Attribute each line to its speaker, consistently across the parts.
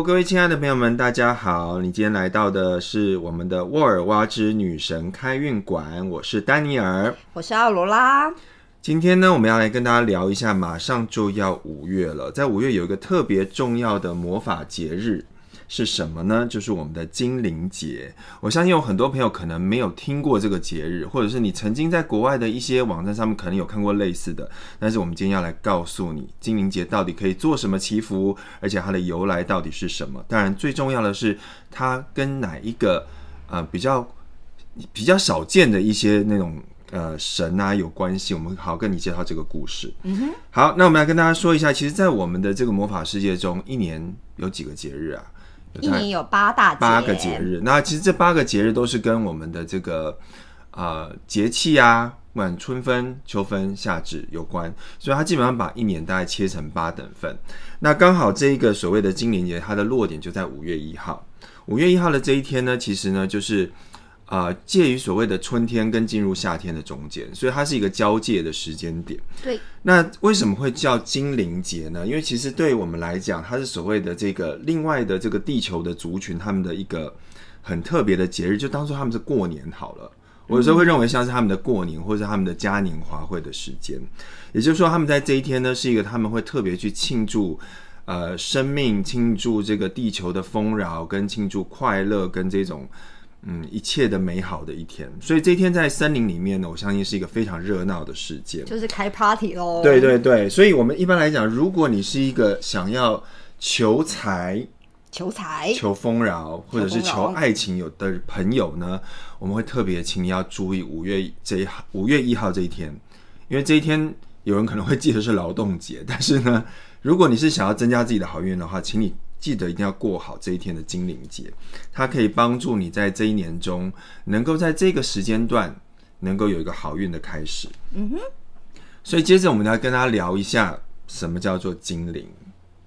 Speaker 1: Hello，各位亲爱的朋友们，大家好！你今天来到的是我们的沃尔瓦之女神开运馆，我是丹尼尔，
Speaker 2: 我是奥罗拉。
Speaker 1: 今天呢，我们要来跟大家聊一下，马上就要五月了，在五月有一个特别重要的魔法节日。是什么呢？就是我们的精灵节。我相信有很多朋友可能没有听过这个节日，或者是你曾经在国外的一些网站上面可能有看过类似的。但是我们今天要来告诉你，精灵节到底可以做什么祈福，而且它的由来到底是什么。当然，最重要的是它跟哪一个呃比较比较少见的一些那种呃神啊有关系。我们好跟你介绍这个故事。嗯哼。好，那我们来跟大家说一下，其实，在我们的这个魔法世界中，一年有几个节日啊？
Speaker 2: 一年有八大
Speaker 1: 八个节日，那其实这八个节日都是跟我们的这个呃节气啊，不管春分、秋分、夏至有关，所以它基本上把一年大概切成八等份。那刚好这一个所谓的精灵节，它的落点就在五月一号。五月一号的这一天呢，其实呢就是。啊，介于所谓的春天跟进入夏天的中间，所以它是一个交界的时间点。
Speaker 2: 对，
Speaker 1: 那为什么会叫精灵节呢？因为其实对我们来讲，它是所谓的这个另外的这个地球的族群，他们的一个很特别的节日，就当做他们是过年好了。我有时候会认为像是他们的过年，或者他们的嘉年华会的时间。也就是说，他们在这一天呢，是一个他们会特别去庆祝呃生命、庆祝这个地球的丰饶，跟庆祝快乐，跟这种。嗯，一切的美好的一天，所以这一天在森林里面呢，我相信是一个非常热闹的事件，
Speaker 2: 就是开 party 喽。
Speaker 1: 对对对，所以我们一般来讲，如果你是一个想要求财、
Speaker 2: 求财、
Speaker 1: 求丰饶，或者是求爱情有的朋友呢，我们会特别请你要注意五月这一号，五月一号这一天，因为这一天有人可能会记得是劳动节，但是呢，如果你是想要增加自己的好运的话，请你。记得一定要过好这一天的精灵节，它可以帮助你在这一年中能够在这个时间段能够有一个好运的开始。嗯哼，所以接着我们来跟大家聊一下什么叫做精灵。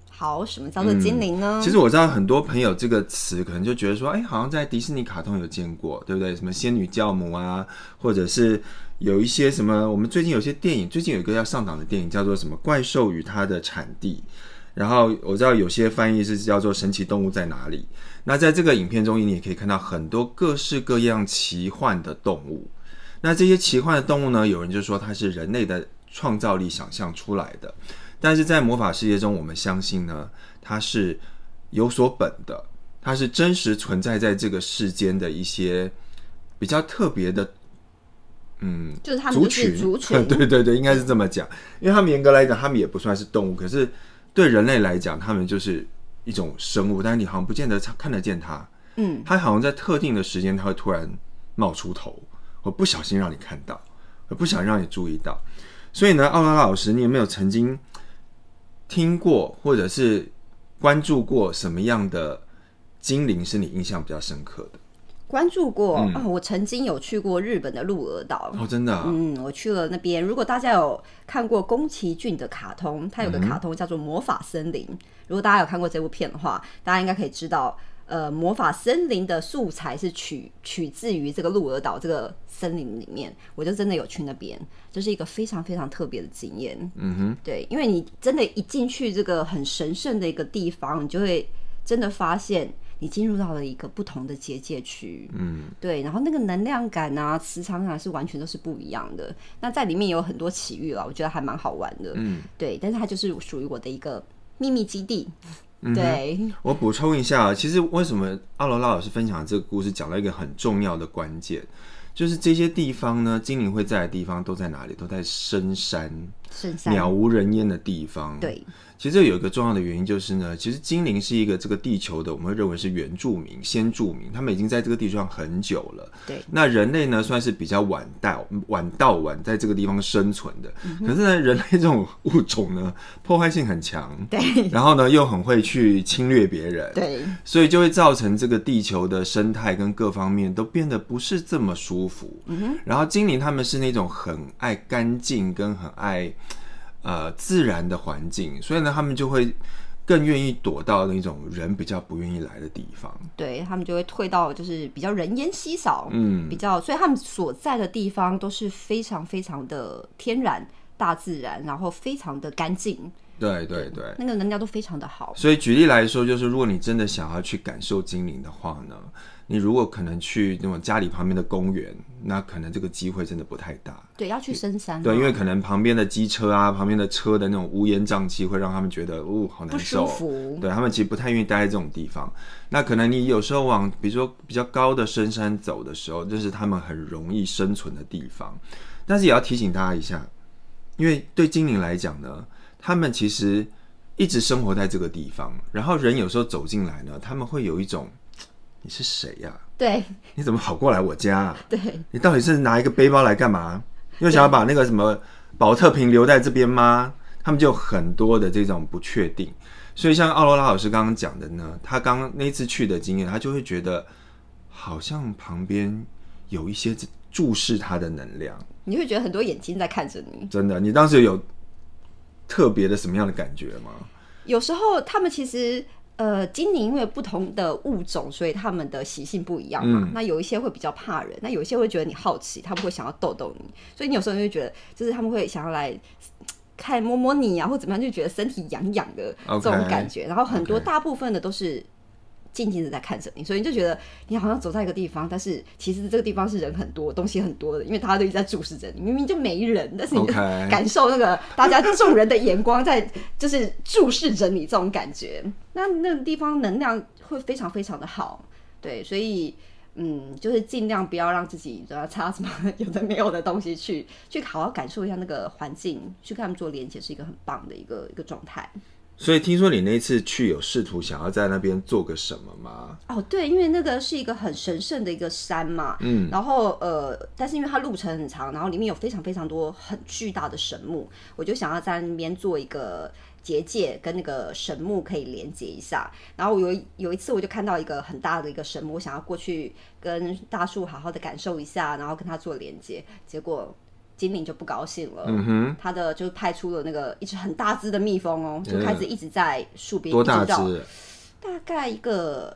Speaker 2: 好，什么叫做精灵呢？
Speaker 1: 其实我知道很多朋友这个词可能就觉得说，哎，好像在迪士尼卡通有见过，对不对？什么仙女教母啊，或者是有一些什么，我们最近有些电影，最近有一个要上档的电影叫做什么《怪兽与它的产地》。然后我知道有些翻译是叫做“神奇动物在哪里”。那在这个影片中，你也可以看到很多各式各样奇幻的动物。那这些奇幻的动物呢，有人就说它是人类的创造力想象出来的。但是在魔法世界中，我们相信呢，它是有所本的，它是真实存在在这个世间的一些比较特别的，
Speaker 2: 嗯，就是他们族群，族群，
Speaker 1: 对对对，应该是这么讲。因为他们严格来讲，他们也不算是动物，可是。对人类来讲，他们就是一种生物，但是你好像不见得看得见它。嗯，它好像在特定的时间，它会突然冒出头，我不小心让你看到，我不想让你注意到。所以呢，奥拉老师，你有没有曾经听过或者是关注过什么样的精灵是你印象比较深刻的？
Speaker 2: 关注过啊，我曾经有去过日本的鹿儿岛
Speaker 1: 哦，真的，
Speaker 2: 嗯，我去了那边。如果大家有看过宫崎骏的卡通，他有个卡通叫做《魔法森林》。如果大家有看过这部片的话，大家应该可以知道，呃，魔法森林的素材是取取自于这个鹿儿岛这个森林里面。我就真的有去那边，这是一个非常非常特别的经验。嗯哼，对，因为你真的，一进去这个很神圣的一个地方，你就会真的发现。你进入到了一个不同的结界区，嗯，对，然后那个能量感啊、磁场啊是完全都是不一样的。那在里面有很多奇遇了，我觉得还蛮好玩的，嗯，对。但是它就是属于我的一个秘密基地。对，
Speaker 1: 我补充一下，其实为什么阿罗拉老师分享这个故事，讲了一个很重要的关键。就是这些地方呢，精灵会在的地方都在哪里？都在、深山鸟无人烟的地方。
Speaker 2: 对，
Speaker 1: 其实有一个重要的原因，就是呢，其实精灵是一个这个地球的，我们会认为是原住民、先住民，他们已经在这个地球上很久了。
Speaker 2: 对，
Speaker 1: 那人类呢，算是比较晚到、晚到晚在这个地方生存的。可是呢，人类这种物种呢，破坏性很强。
Speaker 2: 对，
Speaker 1: 然后呢，又很会去侵略别人。
Speaker 2: 对，
Speaker 1: 所以就会造成这个地球的生态跟各方面都变得不是这么舒。舒服，然后精灵他们是那种很爱干净跟很爱呃自然的环境，所以呢，他们就会更愿意躲到那种人比较不愿意来的地方。
Speaker 2: 对他们就会退到就是比较人烟稀少，嗯，比较，所以他们所在的地方都是非常非常的天然、大自然，然后非常的干净。
Speaker 1: 对对对。
Speaker 2: 那个能量都非常的好。
Speaker 1: 所以举例来说，就是如果你真的想要去感受精灵的话呢，你如果可能去那种家里旁边的公园，那可能这个机会真的不太大。
Speaker 2: 对，要去深山啊。
Speaker 1: 对，因为可能旁边的机车啊，旁边的车的那种乌烟瘴气，会让他们觉得哦，好难受。对他们其实不太愿意待在这种地方。那可能你有时候往比如说比较高的深山走的时候，这是他们很容易生存的地方。但是也要提醒大家一下，因为对精灵来讲呢，他们其实一直生活在这个地方，然后人有时候走进来呢，他们会有一种你是谁呀、
Speaker 2: 对
Speaker 1: 你怎么跑过来我家、啊？
Speaker 2: 对
Speaker 1: 你到底是拿一个背包来干嘛？又想要把那个什么保特瓶留在这边吗？他们就有很多的这种不确定。所以像奥罗拉老师刚刚讲的呢，他刚刚那次去的经验，他就会觉得好像旁边有一些注视他的能量。
Speaker 2: 你会觉得很多眼睛在看着你。
Speaker 1: 真的，你当时有特别的什么样的感觉吗？
Speaker 2: 有时候他们其实呃，精灵因为不同的物种，所以它们的习性不一样嘛。那有一些会比较怕人，那有一些会觉得你好奇，他们会想要逗逗你。所以你有时候就会觉得，就是他们会想要来看摸摸你啊，或怎么样，就觉得身体痒痒的这种感觉。然后很多大部分的都是。静静的在看着你，所以你就觉得你好像走在一个地方，但是其实这个地方是人很多、东西很多的，因为大家都一直在注视着你，明明就没人，但是你感受那个大家众人的眼光在就是注视着你这种感觉。那那个地方能量会非常非常的好，对，所以嗯，就是尽量不要让自己都要插什么有的没有的东西去去好好感受一下那个环境，去跟他们做连接，是一个很棒的一个一个状态。
Speaker 1: 所以听说你那次去有试图想要在那边做个什么吗？
Speaker 2: 哦，对，因为那个是一个很神圣的一个山嘛，嗯，然后呃，但是因为它路程很长，然后里面有非常非常多很巨大的神木，我就想要在那边做一个结界，跟那个神木可以连接一下。然后我有一有一次我就看到一个很大的一个神木，我想要过去跟大树好好的感受一下，然后跟它做连接，结果。精灵就不高兴了，
Speaker 1: 嗯哼，
Speaker 2: 他的就派出了那个一只很大只的蜜蜂哦，就开始一直在树边
Speaker 1: 多大
Speaker 2: 一直绕
Speaker 1: 只？
Speaker 2: 大概一个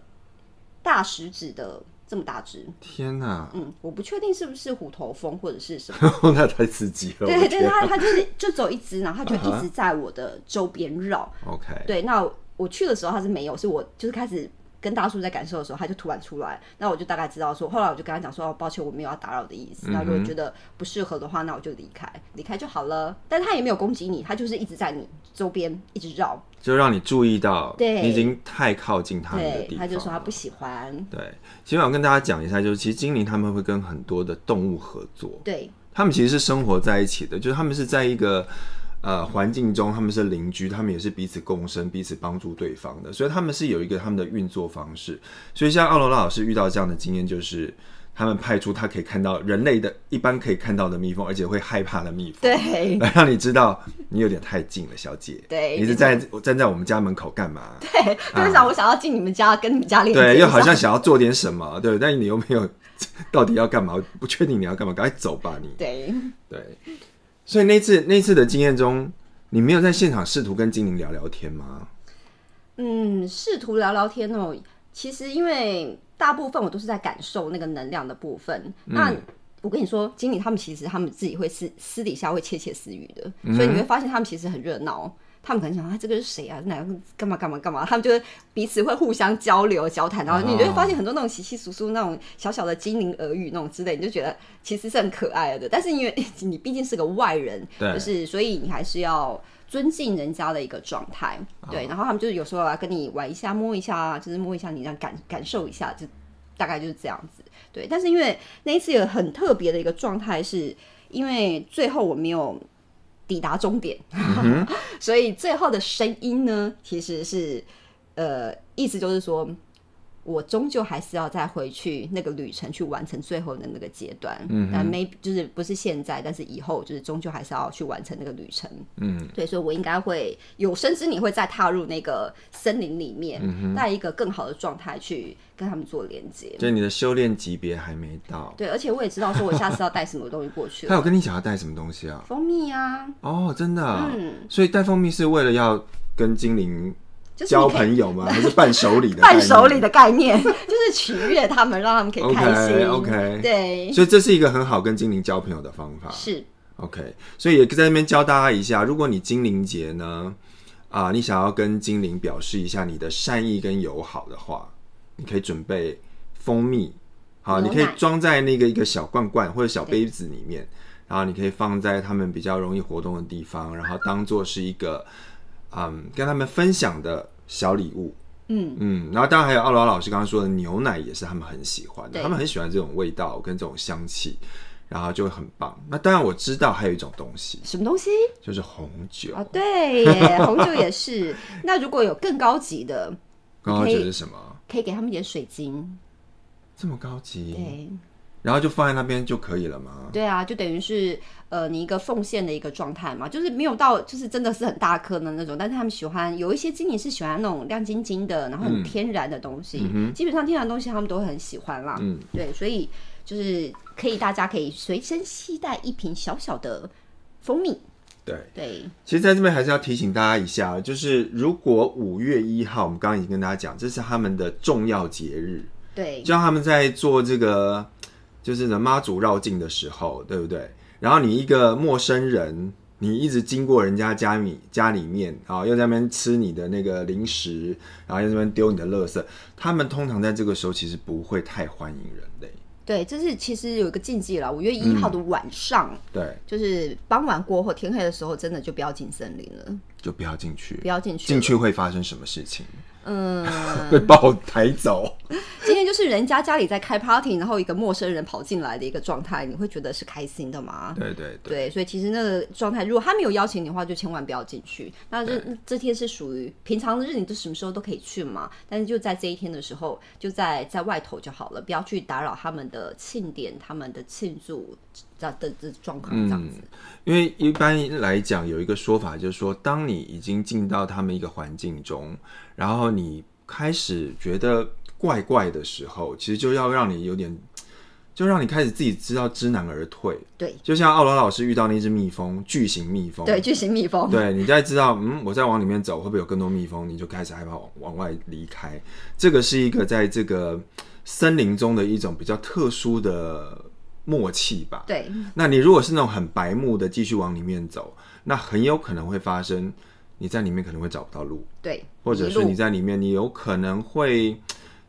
Speaker 2: 大食指的这么大只。
Speaker 1: 天哪，
Speaker 2: 嗯，我不确定是不是虎头蜂或者是什么。
Speaker 1: 那太刺激了。
Speaker 2: 对对，
Speaker 1: 的天
Speaker 2: 它它就是就走一只，然后它就一直在我的周边绕。
Speaker 1: OK，
Speaker 2: 对，那我去的时候它是没有，是我就是开始跟大叔在感受的时候，他就突然出来，那我就大概知道说，后来我就跟他讲说，哦，抱歉，我没有要打扰的意思。那如果觉得不适合的话，那我就离开，离开就好了。但他也没有攻击你，他就是一直在你周边一直绕。
Speaker 1: 就让你注意到，
Speaker 2: 对
Speaker 1: 你已经太靠近他们的地，方
Speaker 2: 他就说他不喜欢。
Speaker 1: 对，其实我跟大家讲一下，就是其实精灵他们会跟很多的动物合作，
Speaker 2: 对
Speaker 1: 他们其实是生活在一起的，就是他们是在一个呃环境中，他们是邻居，他们也是彼此共生、彼此帮助对方的，所以他们是有一个他们的运作方式。所以像奥罗拉老师遇到这样的经验，就是他们派出他可以看到人类的一般可以看到的蜜蜂，而且会害怕的蜜蜂，
Speaker 2: 对
Speaker 1: 来让你知道你有点太近了，小姐。
Speaker 2: 对
Speaker 1: 你是在站在我们家门口干嘛？
Speaker 2: 对，就是想我想要进你们家，跟你们家连接。
Speaker 1: 对，又好像想要做点什么，对，但你又没有 到底要干嘛，不确定你要干嘛，赶快走吧你。
Speaker 2: 对。
Speaker 1: 对，所以那次那次的经验中，你没有在现场试图跟精灵聊聊天吗？
Speaker 2: 嗯，试图聊聊天哦。其实因为大部分我都是在感受那个能量的部分。那我跟你说，经理他们其实他们自己会私私底下会窃窃私语的，所以你会发现他们其实很热闹。他们可能想，啊，这个是谁啊？哪个干嘛干嘛干嘛？他们就是彼此会互相交流、交谈，然后你就会发现很多那种稀稀疏疏、那种小小的精灵耳语那种之类，你就觉得其实是很可爱的。但是因为 你毕竟是个外人，就是所以你还是要尊敬人家的一个状态，对。然后他们就是有时候来跟你玩一下、摸一下，就是摸一下你，让感感受一下，就大概就是这样子。对，但是因为那一次有很特别的一个状态，是因为最后我没有抵达终点，所以最后的声音呢，其实是呃，意思就是说。我终究还是要再回去那个旅程去完成最后的那个阶段，嗯，但 maybe 就是不是现在，但是以后就是终究还是要去完成那个旅程，
Speaker 1: 嗯，
Speaker 2: 对，所以我应该会有生之年会再踏入那个森林里面，在一个更好的状态去跟他们做连接。
Speaker 1: 就你的修炼级别还没到。
Speaker 2: 对，而且我也知道说我下次要带什么东西过去。
Speaker 1: 他有，跟你讲要带什么东西啊？
Speaker 2: 蜂蜜啊，
Speaker 1: 哦，真的、啊，
Speaker 2: 嗯。
Speaker 1: 所以带蜂蜜是为了要跟精灵
Speaker 2: 就是
Speaker 1: 交朋友吗？还是伴手礼的？
Speaker 2: 伴手礼。的概念，就是取悦他们，让他们可以开心。
Speaker 1: OK，OK
Speaker 2: 对，
Speaker 1: 所以这是一个很好跟精灵交朋友的方法。
Speaker 2: 是
Speaker 1: OK，所以也在那边教大家一下，如果你精灵节呢，啊、你想要跟精灵表示一下你的善意跟友好的话，你可以准备蜂蜜，好，你可以装在那个一个小罐罐或者小杯子里面，然后你可以放在他们比较容易活动的地方，然后当做是一个嗯跟他们分享的小礼物。
Speaker 2: 嗯
Speaker 1: 嗯，然后当然还有奥罗拉老师刚刚说的牛奶也是他们很喜欢的，他们很喜欢这种味道跟这种香气，然后就会很棒。那当然我知道还有一种东西
Speaker 2: 什么东西？
Speaker 1: 就是红酒，
Speaker 2: 哦，对耶，红酒也是。那如果有更高级的，
Speaker 1: 刚刚
Speaker 2: 可以
Speaker 1: 觉得是什么？
Speaker 2: 可以给他们一点水晶。
Speaker 1: 这么高级，
Speaker 2: 对
Speaker 1: 然后就放在那边就可以了嘛？
Speaker 2: 对啊，就等于是呃你一个奉献的一个状态嘛，就是没有到就是真的是很大颗的那种，但是他们喜欢有一些精灵是喜欢那种亮晶晶的，然后很天然的东西。基本上天然的东西他们都很喜欢啦。
Speaker 1: 嗯，
Speaker 2: 对，所以就是可以大家可以随身携带一瓶小小的蜂蜜。
Speaker 1: 对。
Speaker 2: 对，
Speaker 1: 其实在这边还是要提醒大家一下，就是如果五月一号，我们刚刚已经跟大家讲，这是他们的重要节日，
Speaker 2: 对，
Speaker 1: 就像他们在做这个就是呢妈祖绕境的时候，对不对？然后你一个陌生人，你一直经过人家家里家里面啊，又在那边吃你的那个零食，然后又在那边丢你的垃圾，他们通常在这个时候其实不会太欢迎人类。
Speaker 2: 对，这是其实有一个禁忌了。五月一号的晚上，
Speaker 1: 对，
Speaker 2: 就是傍晚过后天黑的时候，真的就不要进森林了，
Speaker 1: 就不要进去
Speaker 2: 不，要进去了。
Speaker 1: 进去会发生什么事情？
Speaker 2: 嗯，
Speaker 1: 会把我抬走。
Speaker 2: 今天就是人家家里在开 party，然后一个陌生人跑进来的一个状态，你会觉得是开心的吗？
Speaker 1: 对对对，
Speaker 2: 对，所以其实那个状态，如果他没有邀请你的话，就千万不要进去。那这这天是属于平常的日，你都什么时候都可以去嘛。但是就在这一天的时候，就在在外头就好了，不要去打扰他们的庆典、他们的庆祝这的的状况这样子。
Speaker 1: 因为一般来讲有一个说法，就是说，当你已经进到他们一个环境中，然后你开始觉得怪怪的时候，其实就要让你有点，就让你开始自己知道知难而退。
Speaker 2: 对
Speaker 1: 就像奥罗老师遇到那只蜜蜂，巨型蜜蜂，
Speaker 2: 对，巨型蜜蜂。
Speaker 1: 对你再知道，嗯，我再往里面走会不会有更多蜜蜂，你就开始害怕往往外离开。这个是一个在这个森林中的一种比较特殊的默契吧。
Speaker 2: 对。
Speaker 1: 那你如果是那种很白目的继续往里面走，那很有可能会发生你在里面可能会找不到路，
Speaker 2: 对，
Speaker 1: 或者是你在里面你有可能会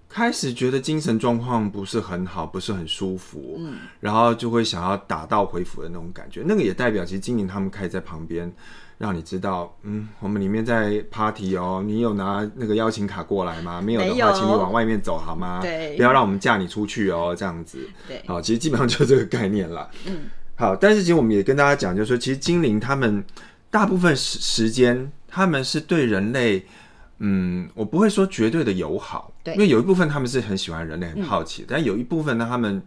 Speaker 1: 开始觉得精神状况不是很好，不是很舒服，嗯，然后就会想要打道回府的那种感觉。那个也代表其实精灵他们开始在旁边。让你知道，嗯，我们里面在 party 哦，你有拿那个邀请卡过来吗？没有的话，请你往外面走好吗？
Speaker 2: 对
Speaker 1: 不要让我们嫁你出去哦，这样子。
Speaker 2: 对
Speaker 1: 好，其实基本上就是这个概念了。嗯，好，但是其实我们也跟大家讲，就是说，其实精灵他们大部分时时间，他们是对人类，嗯，我不会说绝对的友好，
Speaker 2: 对
Speaker 1: 因为有一部分他们是很喜欢人类，很好奇，但有一部分呢，他们。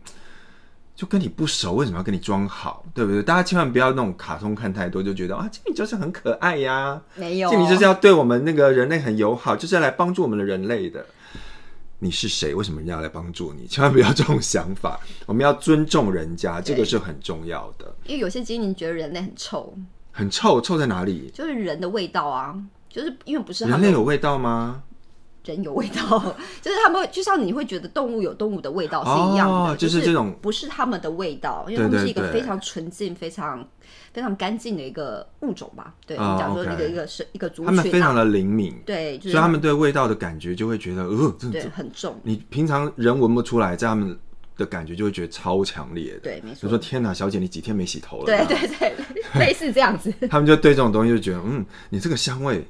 Speaker 1: 就跟你不熟，为什么要跟你装好，对不对？大家千万不要那种卡通看太多，就觉得啊，精灵就是很可爱呀，
Speaker 2: 没有。
Speaker 1: 精灵就是要对我们那个人类很友好，就是要来帮助我们的人类的。你是谁？为什么人家要来帮助你？千万不要这种想法。我们要尊重人家，这个是很重要的。
Speaker 2: 因为有些精灵觉得人类很臭，
Speaker 1: 很臭，臭在哪里？
Speaker 2: 就是人的味道啊，就是因为不是
Speaker 1: 人
Speaker 2: 们
Speaker 1: 类有味道吗？
Speaker 2: 人有味道，就是他们会就像你会觉得动物有动物的味道是一样的，
Speaker 1: 哦就是这种
Speaker 2: 不是他们的味道，因为他们是一个非常纯净、非常非常干净的一个物种吧。对，
Speaker 1: 哦
Speaker 2: 你讲说一个一个是一个族群
Speaker 1: 他们非常的灵敏，
Speaker 2: 对，就是
Speaker 1: 所以他们对味道的感觉就会觉得，呃，
Speaker 2: 对很重，
Speaker 1: 你平常人闻不出来，在他们的感觉就会觉得超强烈的。
Speaker 2: 对，没错。
Speaker 1: 就说，天哪，小姐，你几天没洗头了？
Speaker 2: 对对对，类似这样子，
Speaker 1: 他们就对这种东西就觉得，嗯，你这个香味，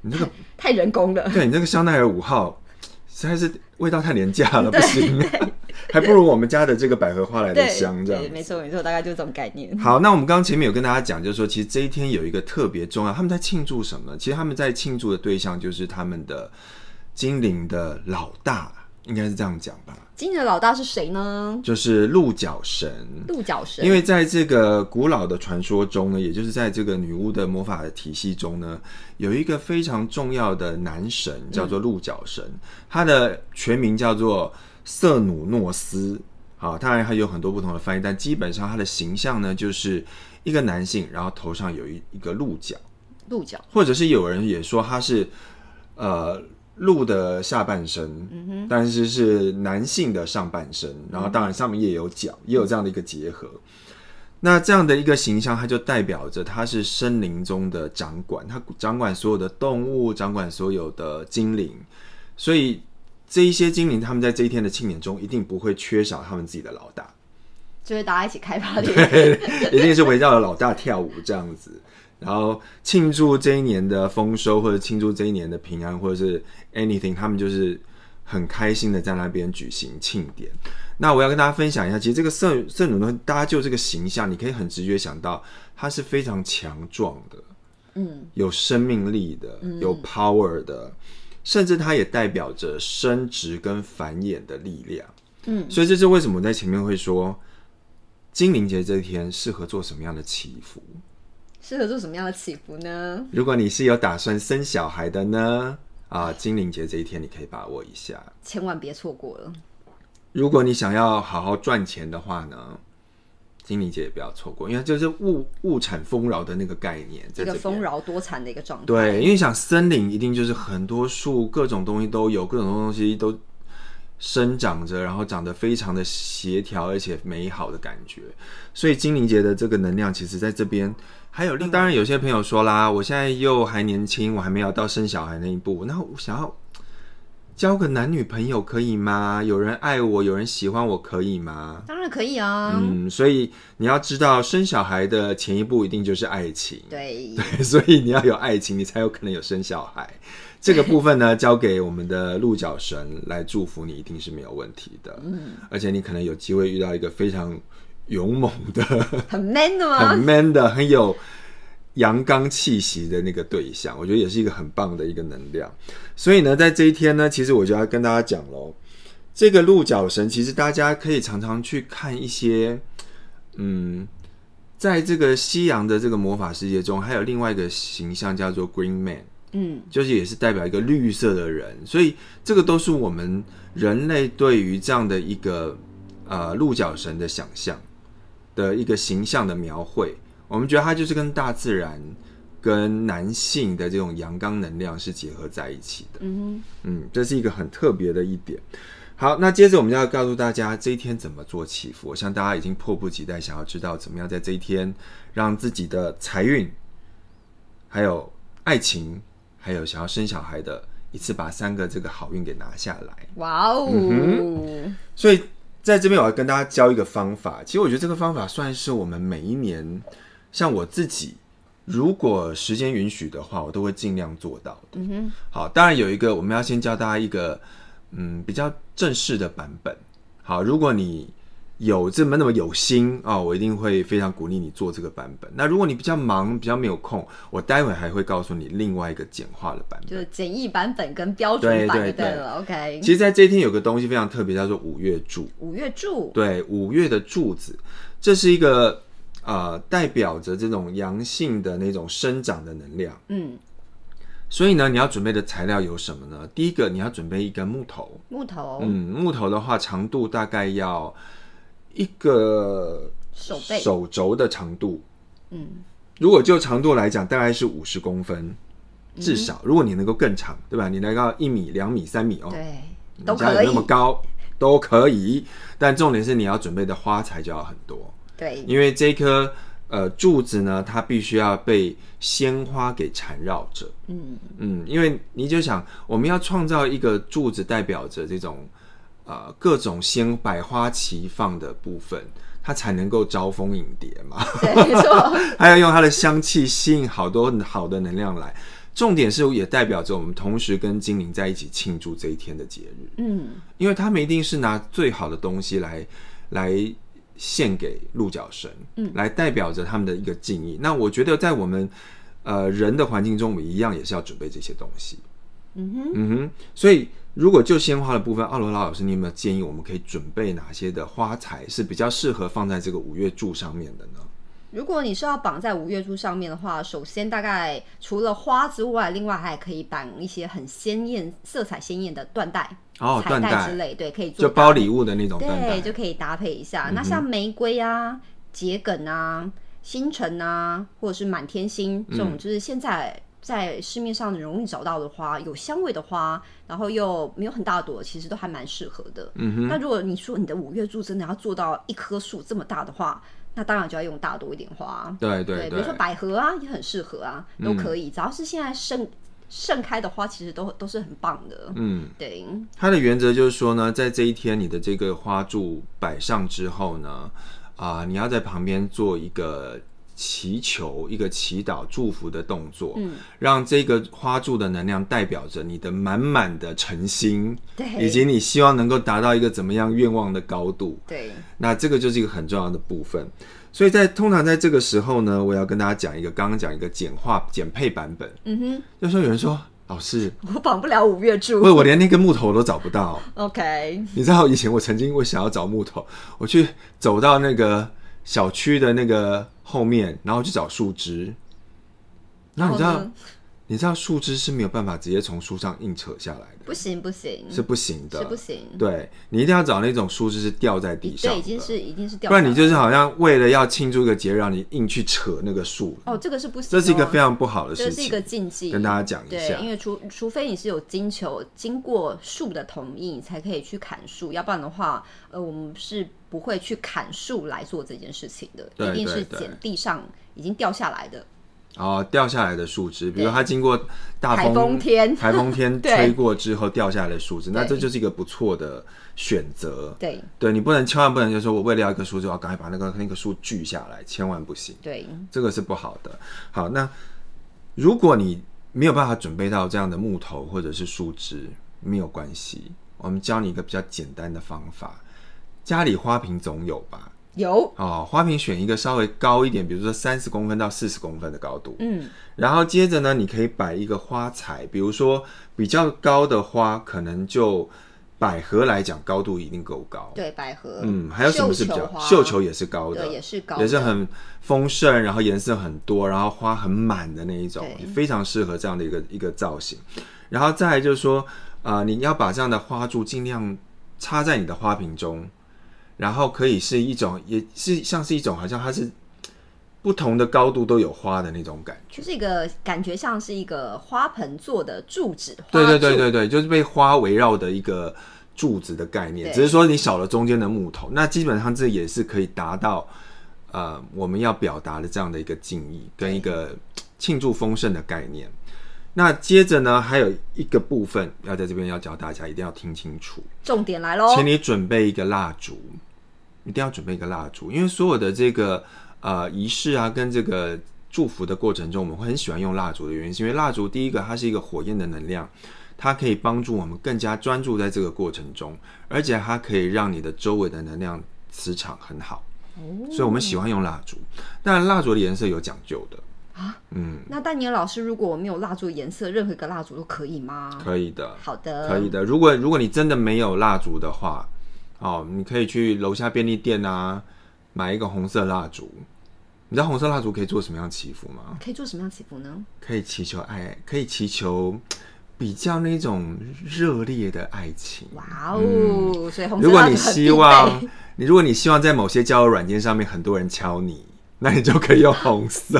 Speaker 1: 你这个
Speaker 2: 太人工了。
Speaker 1: 对你这个香奈儿五号，实在是味道太廉价了，不行，还不如我们家的这个百合花来的，香，这样
Speaker 2: 对，。没错没错，大概就是这种概念。
Speaker 1: 好，那我们刚刚前面有跟大家讲，就是说，其实这一天有一个特别重要，他们在庆祝什么？其实他们在庆祝的对象就是他们的精灵的老大，应该是这样讲吧，
Speaker 2: 今年的老大是谁呢？
Speaker 1: 就是鹿角神。
Speaker 2: 鹿角神。
Speaker 1: 因为在这个古老的传说中呢，也就是在这个女巫的魔法的体系中呢，有一个非常重要的男神叫做鹿角神，他的全名叫做瑟努诺斯。好，当然还有很多不同的翻译，但基本上他的形象呢，就是一个男性，然后头上有一一个鹿角，
Speaker 2: 鹿角，
Speaker 1: 或者是有人也说他是呃鹿的下半身，但是是男性的上半身，然后当然上面也有角，也有这样的一个结合。那这样的一个形象，它就代表着它是森林中的掌管，它掌管所有的动物，掌管所有的精灵，所以这一些精灵，他们在这一天的庆典中，一定不会缺少他们自己的老大，
Speaker 2: 就是大家一起开 party，
Speaker 1: 一定是围绕着老大跳舞这样子，然后庆祝这一年的丰收，或者庆祝这一年的平安，或者是 anything，他们就是很开心的在那边举行庆典。那我要跟大家分享一下，其实这个圣圣母呢，大家就这个形象，你可以很直觉想到，它是非常强壮的，
Speaker 2: 嗯，
Speaker 1: 有生命力的，有 power 的，甚至它也代表着生殖跟繁衍的力量。
Speaker 2: 嗯，
Speaker 1: 所以这是为什么我在前面会说，精灵节这一天适合做什么样的祈福？
Speaker 2: 适合做什么样的祈福呢？
Speaker 1: 如果你是有打算生小孩的呢，啊，精灵节这一天你可以把握一下。
Speaker 2: 千万别错过了。
Speaker 1: 如果你想要好好赚钱的话呢，精灵节也不要错过，因为就是物物产丰饶的那个概念，在
Speaker 2: 一个丰饶多产的一个状态。
Speaker 1: 对，因为想森林一定就是很多树，各种东西都有，各种东西都生长着，然后长得非常的协调而且美好的感觉。所以精灵节的这个能量，其实在这边还有另。当然，有些朋友说啦，我现在又还年轻，我还没有到生小孩那一步，那我想要交个男女朋友可以吗？有人爱我，有人喜欢我，可以吗？
Speaker 2: 当然可以啊。
Speaker 1: 嗯，所以你要知道，生小孩的前一步一定就是爱情。
Speaker 2: 对，
Speaker 1: 对，所以你要有爱情，你才有可能有生小孩。这个部分呢，交给我们的鹿角神来祝福你，一定是没有问题的。嗯，而且你可能有机会遇到一个非常勇猛的、
Speaker 2: 很 man 的吗？
Speaker 1: 很 man 的、很有阳刚气息的那个对象，我觉得也是一个很棒的一个能量。所以呢，在这一天呢，其实我就要跟大家讲喽，这个鹿角神，其实大家可以常常去看一些，嗯。在这个西洋的这个魔法世界中，还有另外一个形象叫做 Green Man，
Speaker 2: 嗯，
Speaker 1: 就是也是代表一个绿色的人，所以这个都是我们人类对于这样的一个呃鹿角神的想象的一个形象的描绘。我们觉得它就是跟大自然、跟男性的这种阳刚能量是结合在一起的。
Speaker 2: 嗯
Speaker 1: 嗯，这是一个很特别的一点。好，那接着我们要告诉大家这一天怎么做祈福。我想大家已经迫不及待想要知道怎么样在这一天让自己的财运、还有爱情、还有想要生小孩的，一次把三个这个好运给拿下来。
Speaker 2: 哇哦，
Speaker 1: 所以在这边我要跟大家教一个方法。其实我觉得这个方法算是我们每一年，像我自己，如果时间允许的话，我都会尽量做到的。
Speaker 2: 嗯哼，
Speaker 1: 好，当然有一个我们要先教大家一个嗯比较正式的版本。好，如果你有这么那么有心啊、我一定会非常鼓励你做这个版本。那如果你比较忙，比较没有空，我待会还会告诉你另外一个简化的版本。
Speaker 2: 就是简易版本跟标准版
Speaker 1: 对对对
Speaker 2: 就对了。OK，
Speaker 1: 其实，在这一天有个东西非常特别，叫做五月柱。
Speaker 2: 五月柱，
Speaker 1: 对，五月的柱子，这是一个呃代表着这种阳性的那种生长的能量。
Speaker 2: 嗯，
Speaker 1: 所以呢，你要准备的材料有什么呢？第一个，你要准备一根木头。
Speaker 2: 木头，
Speaker 1: 嗯，木头的话，长度大概要一个
Speaker 2: 手背，
Speaker 1: 手肘的长度。
Speaker 2: 嗯，
Speaker 1: 如果就长度来讲，大概是五十公分，至少。如果你能够更长，对吧？你能够一米、两米、三米哦，
Speaker 2: 对，
Speaker 1: 你
Speaker 2: 都可以
Speaker 1: 家有那么，高都可以。但重点是你要准备的花材就要很多。
Speaker 2: 对，
Speaker 1: 因为这颗呃柱子呢，它必须要被鲜花给缠绕着。
Speaker 2: 嗯，
Speaker 1: 嗯，因为你就想，我们要创造一个柱子，代表着这种呃各种鲜百花齐放的部分，它才能够招蜂引蝶嘛。
Speaker 2: 对，没错，
Speaker 1: 还要用它的香气吸引好多好的能量来。重点是也代表着我们同时跟精灵在一起庆祝这一天的节日。
Speaker 2: 嗯，
Speaker 1: 因为他们一定是拿最好的东西来来献给鹿角神，
Speaker 2: 嗯
Speaker 1: 来代表着他们的一个敬意。那我觉得在我们呃人的环境中，我们一样也是要准备这些东西。
Speaker 2: 嗯哼，
Speaker 1: 嗯哼，所以如果就鲜花的部分，奥罗拉老师，你有没有建议我们可以准备哪些的花材是比较适合放在这个五月柱上面的呢？
Speaker 2: 如果你是要绑在五月柱上面的话，首先大概除了花之外，另外还可以绑一些很鲜艳、色彩鲜艳的缎带、
Speaker 1: 哦，
Speaker 2: 彩
Speaker 1: 缎带
Speaker 2: 带之类，对，可以做
Speaker 1: 就包礼物的那种缎
Speaker 2: 对，
Speaker 1: 带，
Speaker 2: 就可以搭配一
Speaker 1: 嗯
Speaker 2: 下。那像玫瑰啊、桔梗啊、星辰啊，或者是满天星这
Speaker 1: 嗯
Speaker 2: 种，就是现在在市面上容易找到的花，有香味的花，然后又没有很大朵，其实都还蛮适合的。
Speaker 1: 嗯哼，
Speaker 2: 那如果你说你的五月柱真的要做到一棵树这么大的话，那当然就要用大多一点花。
Speaker 1: 对对
Speaker 2: 比如说百合啊，也很适合啊，都可以。只要是现在盛盛开的花，其实都都是很棒的。
Speaker 1: 嗯，
Speaker 2: 对，
Speaker 1: 它的原则就是说呢，在这一天你的这个花柱摆上之后呢，啊、你要在旁边做一个祈求、一个祈祷、祝福的动作，
Speaker 2: 嗯，
Speaker 1: 让这个花柱的能量代表着你的满满的诚心，
Speaker 2: 对
Speaker 1: 以及你希望能够达到一个怎么样愿望的高度。
Speaker 2: 对，
Speaker 1: 那这个就是一个很重要的部分。所以在通常在这个时候呢，我要跟大家讲一个，刚刚讲一个简化简配版本。
Speaker 2: 嗯哼，
Speaker 1: 就说有人说老师，
Speaker 2: 我绑不了五月柱。
Speaker 1: 不，我连那根木头都找不到。
Speaker 2: OK，
Speaker 1: 你知道以前我曾经我想要找木头，我去走到那个小区的那个后面，然后去找树枝。那你知道，你知道树枝是没有办法直接从树上硬扯下来的，
Speaker 2: 不行不行，
Speaker 1: 是不行的，
Speaker 2: 是不行。
Speaker 1: 对你一定要找那种树枝是掉在地上
Speaker 2: 对，已经是已经是掉
Speaker 1: 不。然你就是好像为了要庆祝一个节日，让你硬去扯那个树，
Speaker 2: 哦，这个是不行哦，
Speaker 1: 这是一个非常不好的事情。
Speaker 2: 这是一个禁忌，
Speaker 1: 跟大家讲一
Speaker 2: 对，
Speaker 1: 下
Speaker 2: 因为除除非你是有金球经过树的同意，你才可以去砍树，要不然的话，呃，我们是不会去砍树来做这件事情的，
Speaker 1: 对
Speaker 2: 一定是捡地上已经掉下来的。
Speaker 1: 哦，掉下来的树枝，比如它经过大
Speaker 2: 台风天。
Speaker 1: 台风天 吹过之后掉下来的树枝，那这就是一个不错的选择。
Speaker 2: 对。
Speaker 1: 对你不能，千万不能就说我为了要一棵树，就要赶快把那个那个树锯下来，千万不行，
Speaker 2: 对，
Speaker 1: 这个是不好的。好，那如果你没有办法准备到这样的木头或者是树枝，没有关系，我们教你一个比较简单的方法，家里花瓶总有吧？
Speaker 2: 有，
Speaker 1: 哦，花瓶选一个稍微高一点，比如说三十公分到四十公分的高度，
Speaker 2: 嗯，
Speaker 1: 然后接着呢，你可以摆一个花材，比如说比较高的花，可能就百合来讲高度一定够高。
Speaker 2: 对，百合，
Speaker 1: 嗯，还有什么是比较
Speaker 2: 花。
Speaker 1: 绣球也是高的，
Speaker 2: 对也是高的。
Speaker 1: 也是很丰盛，然后颜色很多，然后花很满的那一种，非常适合这样的一个一个造型。然后再来就是说，啊、你要把这样的花柱尽量插在你的花瓶中，然后可以是一种，也是像是一种好像它是不同的高度都有花的那种感觉。
Speaker 2: 就是一个感觉像是一个花盆做的柱子，
Speaker 1: 对对对对对，就是被花围绕的一个柱子的概念，只是说你少了中间的木头，那基本上这也是可以达到呃我们要表达的这样的一个敬意跟一个庆祝丰盛的概念。那接着呢，还有一个部分要在这边要教大家，一定要听清楚，
Speaker 2: 重点来喽，
Speaker 1: 请你准备一个蜡烛，一定要准备一个蜡烛，因为所有的这个呃仪式啊，跟这个祝福的过程中，我们会很喜欢用蜡烛的原因，是因为蜡烛第一个它是一个火焰的能量，它可以帮助我们更加专注在这个过程中，而且它可以让你的周围的能量磁场很好，所以我们喜欢用蜡烛。但，蜡烛的颜色有讲究的，啊嗯，
Speaker 2: 那丹尼尔老师，如果我没有蜡烛的颜色，任何一个蜡烛都可以吗？
Speaker 1: 可以的。
Speaker 2: 好的，
Speaker 1: 可以的。如果如果你真的没有蜡烛的话，哦，你可以去楼下便利店啊，买一个红色蜡烛。你知道红色蜡烛可以做什么样祈福吗？
Speaker 2: 可以做什么样祈福呢？
Speaker 1: 可以祈求爱，可以祈求比较那种热烈的爱情。
Speaker 2: 哇哦！所以红
Speaker 1: 如果你希望，你如果你希望在某些交友软件上面很多人敲你，那你就可以用红色，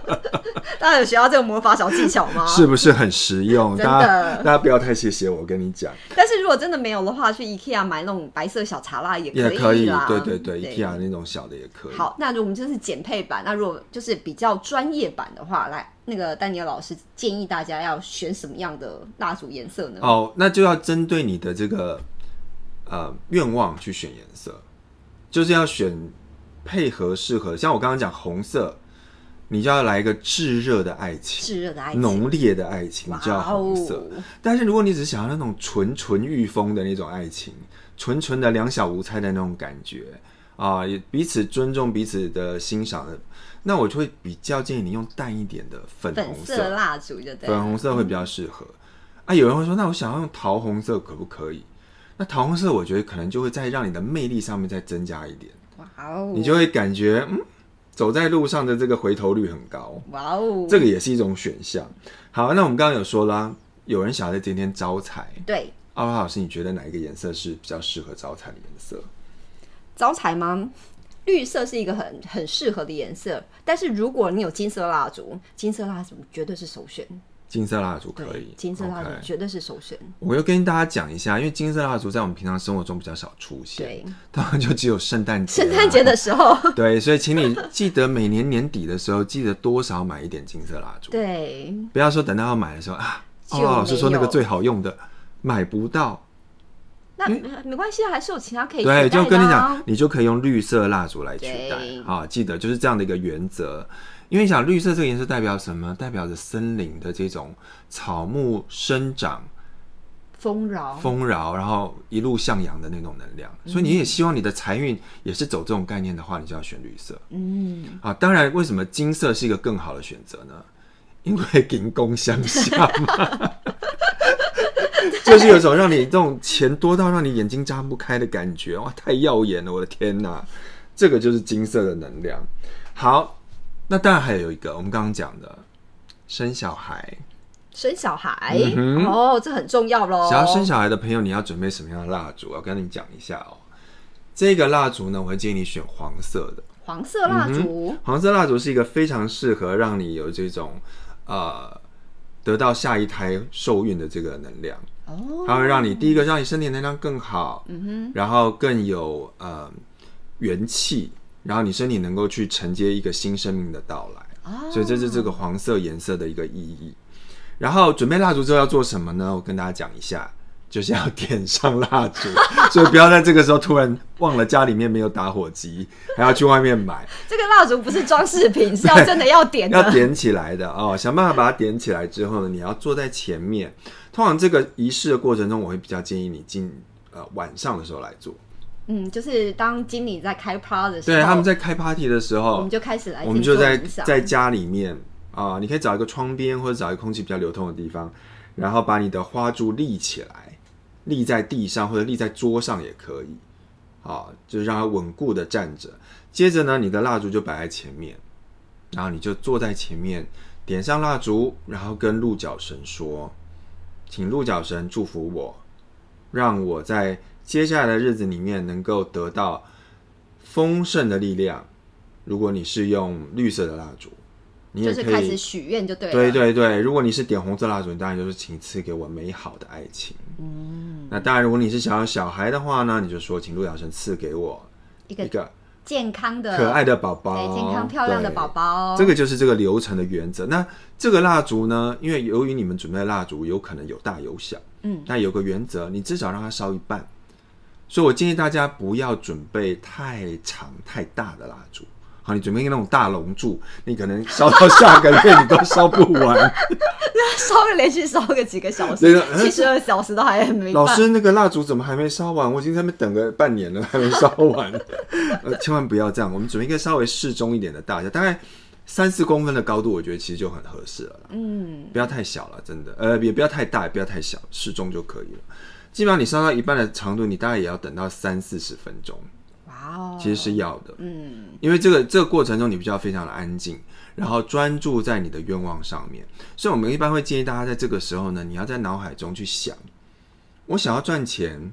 Speaker 2: 大家有学到这个魔法小技巧吗？
Speaker 1: 是不是很实用？
Speaker 2: 真的
Speaker 1: 大家大家不要太谢谢我，跟你讲。
Speaker 2: 但是如果真的没有的话，去 IKEA 买那种白色小茶蜡也
Speaker 1: 也可以，
Speaker 2: 啦。
Speaker 1: 对对对，IKEA 那种小的也可以。
Speaker 2: 好，那如果我们这是减配版，那如果就是比较专业版的话，来，那个丹尼尔老师建议大家要选什么样的蜡烛颜色呢？
Speaker 1: 哦，那就要针对你的这个呃愿望去选颜色，就是要选配合适合。像我刚刚讲红色，你就要来一个炙热的爱情，
Speaker 2: 炙热的爱情，
Speaker 1: 浓烈的爱情，
Speaker 2: 你
Speaker 1: 就要红色。
Speaker 2: 哦
Speaker 1: 但是如果你只是想要那种纯纯欲风的那种爱情，纯纯的两小无猜的那种感觉啊，也彼此尊重彼此的欣赏的，那我就会比较建议你用淡一点的粉
Speaker 2: 粉
Speaker 1: 红
Speaker 2: 色蜡烛，就对
Speaker 1: 粉。红色会比较适合。啊，有人会说，那我想要用桃红色可不可以？那桃红色我觉得可能就会再让你的魅力上面再增加一点，
Speaker 2: 哇哦，
Speaker 1: 你就会感觉嗯，走在路上的这个回头率很高，
Speaker 2: 哇哦，
Speaker 1: 这个也是一种选项。好，那我们刚刚有说啦，有人想要在今天招财，
Speaker 2: 对
Speaker 1: 阿华老师，你觉得哪一个颜色是比较适合招财的颜色？
Speaker 2: 招财吗？绿色是一个很很适合的颜色，但是如果你有金色蜡烛，金色蜡烛绝对是首选。
Speaker 1: 金色蜡烛可以，，
Speaker 2: 金色蜡烛绝对是首选。
Speaker 1: 我要跟大家讲一下，因为金色蜡烛在我们平常生活中比较少出现，
Speaker 2: 对，
Speaker 1: 当然就只有圣诞节、啊
Speaker 2: 圣诞节。的时候，
Speaker 1: 对，所以请你记得每年年底的时候，记得多少买一点金色蜡烛，
Speaker 2: 对，
Speaker 1: 不要说等到要买的时候啊，
Speaker 2: 就
Speaker 1: 哦，老师说那个最好用的买不到，
Speaker 2: 那没没关系啊，还是有其他可以取
Speaker 1: 对，就跟你讲，你就可以用绿色蜡烛来取代。啊，记得就是这样的一个原则。因为你想绿色这个颜色代表什么？代表着森林的这种草木生长、
Speaker 2: 丰饶，
Speaker 1: 丰饶，然后一路向阳的那种能量。所以你也希望你的财运也是走这种概念的话，你就要选绿色
Speaker 2: 嗯，
Speaker 1: 啊。当然，为什么金色是一个更好的选择呢？因为银宫相向嘛，就是有种让你这种钱多到让你眼睛张不开的感觉，哇，太耀眼了！我的天哪，这个就是金色的能量。好，那当然还有一个，我们刚刚讲的生小孩。
Speaker 2: 生小孩，
Speaker 1: 嗯
Speaker 2: 哦，这很重要喽。
Speaker 1: 想要生小孩的朋友，你要准备什么样的蜡烛？我跟你讲一下哦。这个蜡烛呢，我会建议你选黄色的。
Speaker 2: 黄色蜡烛，
Speaker 1: 黄色蜡烛是一个非常适合让你有这种呃得到下一胎受孕的这个能量。
Speaker 2: 哦，
Speaker 1: 它会让你第一个让你身体能量更好，
Speaker 2: 嗯哼，
Speaker 1: 然后更有呃元气，然后你身体能够去承接一个新生命的到来。
Speaker 2: 哦
Speaker 1: 所以这是这个黄色颜色的一个意义。然后准备蜡烛之后要做什么呢？我跟大家讲一下，就是要点上蜡烛，所以不要在这个时候突然忘了家里面没有打火机，还要去外面买，
Speaker 2: 这个蜡烛不是装饰品，是要真的要点的。
Speaker 1: 要点起来的哦。想办法把它点起来之后呢，你要坐在前面。通常这个仪式的过程中，我会比较建议你进呃晚上的时候来做。
Speaker 2: 嗯，就是当经理在开趴的时候，
Speaker 1: 对，他们在开 party 的时候
Speaker 2: 我们，就开始来，
Speaker 1: 我们就在在家里面啊、你可以找一个窗边或者找一个空气比较流通的地方，然后把你的花柱立起来，立在地上或者立在桌上也可以，啊，就是让它稳固的站着。接着呢，你的蜡烛就摆在前面，然后你就坐在前面，点上蜡烛，然后跟鹿角神说：“请鹿角神祝福我，让我在接下来的日子里面能够得到丰盛的力量。”如果你是用绿色的蜡烛，你也可
Speaker 2: 就是开始
Speaker 1: 以。
Speaker 2: 许愿就对了。
Speaker 1: 对对对，如果你是点红色蜡烛，你当然就是请赐给我美好的爱情。嗯，那当然，如果你是想要小孩的话呢，你就说请陆小神赐给我
Speaker 2: 一个
Speaker 1: 一个
Speaker 2: 健康的、
Speaker 1: 可爱的宝宝，
Speaker 2: 对健康漂亮的宝宝。
Speaker 1: 这个就是这个流程的原则。那这个蜡烛呢，因为由于你们准备的蜡烛有可能有大有小，
Speaker 2: 嗯，
Speaker 1: 那有个原则，你至少让它烧一半。所以我建议大家不要准备太长太大的蜡烛。好，你准备那种大龙柱，你可能烧到下个月你都烧不完。
Speaker 2: 烧个连续烧个几个小时七十二小时都还没办
Speaker 1: 老师，那个蜡烛怎么还没烧完？我已经在那边等了半年了，还没烧完。呃，千万不要这样，我们准备一个稍微适中一点的大小，大概三四公分的高度，我觉得其实就很合适了啦。
Speaker 2: 嗯，
Speaker 1: 不要太小了，真的，呃，也不要太大，也不要太小，适中就可以了。基本上你烧到一半的长度，你大概也要等到三四十分钟，
Speaker 2: 哇哦，
Speaker 1: 其实是要的。
Speaker 2: 嗯，
Speaker 1: 因为这个这个过程中，你必须要非常的安静，然后专注在你的愿望上面。所以，我们一般会建议大家在这个时候呢，你要在脑海中去想，我想要赚钱，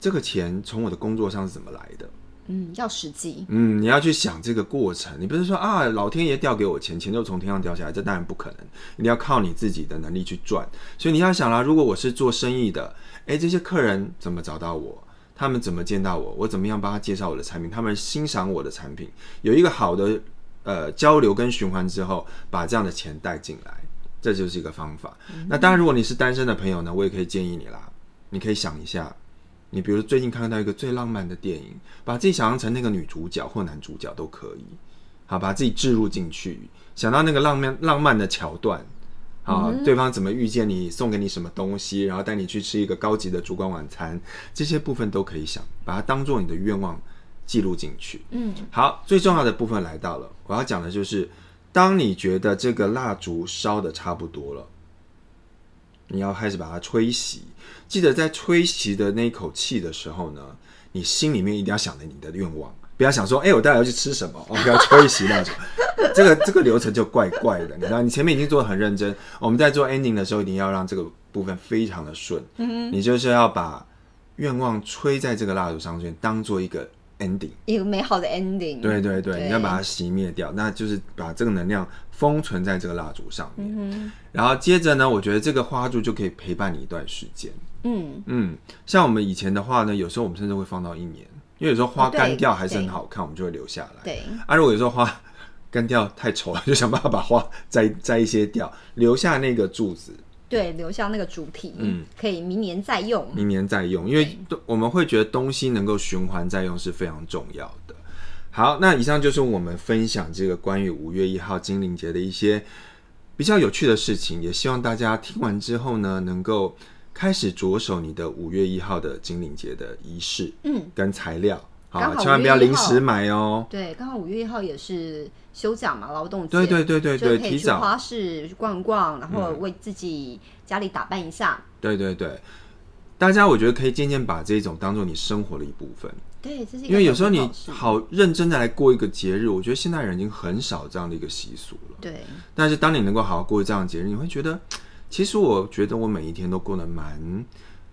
Speaker 1: 这个钱从我的工作上是怎么来的？
Speaker 2: 嗯，要实际，
Speaker 1: 嗯，你要去想这个过程，你不是说啊，老天爷掉给我钱，钱就从天上掉下来，这当然不可能，一定要靠你自己的能力去赚。所以你要想啦，如果我是做生意的，诶，这些客人怎么找到我？他们怎么见到我？我怎么样帮他介绍我的产品？他们欣赏我的产品，有一个好的呃交流跟循环之后，把这样的钱带进来，这就是一个方法。那当然，如果你是单身的朋友呢，我也可以建议你啦，你可以想一下，你比如最近看到一个最浪漫的电影，把自己想象成那个女主角或男主角都可以，好，把自己置入进去，想到那个浪漫浪漫的桥段，好，对方怎么遇见你，送给你什么东西，然后带你去吃一个高级的烛光晚餐，这些部分都可以想，把它当做你的愿望记录进去。
Speaker 2: 嗯，
Speaker 1: 好，最重要的部分来到了，我要讲的就是，当你觉得这个蜡烛烧的差不多了，你要开始把它吹熄。记得在吹熄的那一口气的时候呢，你心里面一定要想着你的愿望，不要想说，哎、我待会要去吃什么，我、不要吹熄蜡烛。这个这个流程就怪怪的，你知道，你前面已经做的很认真，我们在做 ending 的时候，一定要让这个部分非常的顺。嗯，你就是要把愿望吹在这个蜡烛上面，当做一个 ending。
Speaker 2: 一个美好的 ending。
Speaker 1: 对对对，
Speaker 2: 对
Speaker 1: 你要把它熄灭掉，那就是把这个能量封存在这个蜡烛上面。然后接着呢，我觉得这个花柱就可以陪伴你一段时间。
Speaker 2: 嗯，
Speaker 1: 嗯，像我们以前的话呢，有时候我们甚至会放到一年，因为有时候花干掉还是很好看，我们就会留下来。
Speaker 2: 对，
Speaker 1: 啊，如果有时候花干掉太丑了，就想办法把花摘摘一些掉，留下那个柱子，
Speaker 2: 对，留下那个主题，
Speaker 1: 嗯，
Speaker 2: 可以明年再用。
Speaker 1: 明年再用，因为我们会觉得东西能够循环再用是非常重要的。好，那以上就是我们分享这个关于五月一号精灵节的一些比较有趣的事情，也希望大家听完之后呢，能够开始着手你的五月一号的精灵节的仪式，
Speaker 2: 嗯，
Speaker 1: 跟材料，好千万不要
Speaker 2: 5月1号
Speaker 1: 临时买哦。
Speaker 2: 对，刚好五月一号也是休假嘛，劳动节，
Speaker 1: 对对对对对，
Speaker 2: 就可以
Speaker 1: 提早，嗯
Speaker 2: 去花市逛逛，然后为自己家里打扮一下。
Speaker 1: 对对对，大家我觉得可以渐渐把这种当做你生活的一部分。
Speaker 2: 对，这是
Speaker 1: 因为有时候你好认真的来过一个节日，我觉得现代人已经很少这样的一个习俗了。
Speaker 2: 对
Speaker 1: 但是当你能够好好过这样的节日，你会觉得，其实我觉得我每一天都过得蛮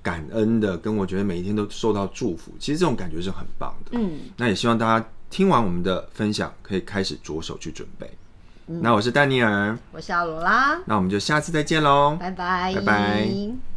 Speaker 1: 感恩的，跟我觉得每一天都受到祝福，其实这种感觉是很棒的。
Speaker 2: 嗯，
Speaker 1: 那也希望大家听完我们的分享，可以开始着手去准备。那我是丹尼尔，
Speaker 2: 我是阿罗拉，
Speaker 1: 那我们就下次再见喽。
Speaker 2: 拜拜，
Speaker 1: 拜拜。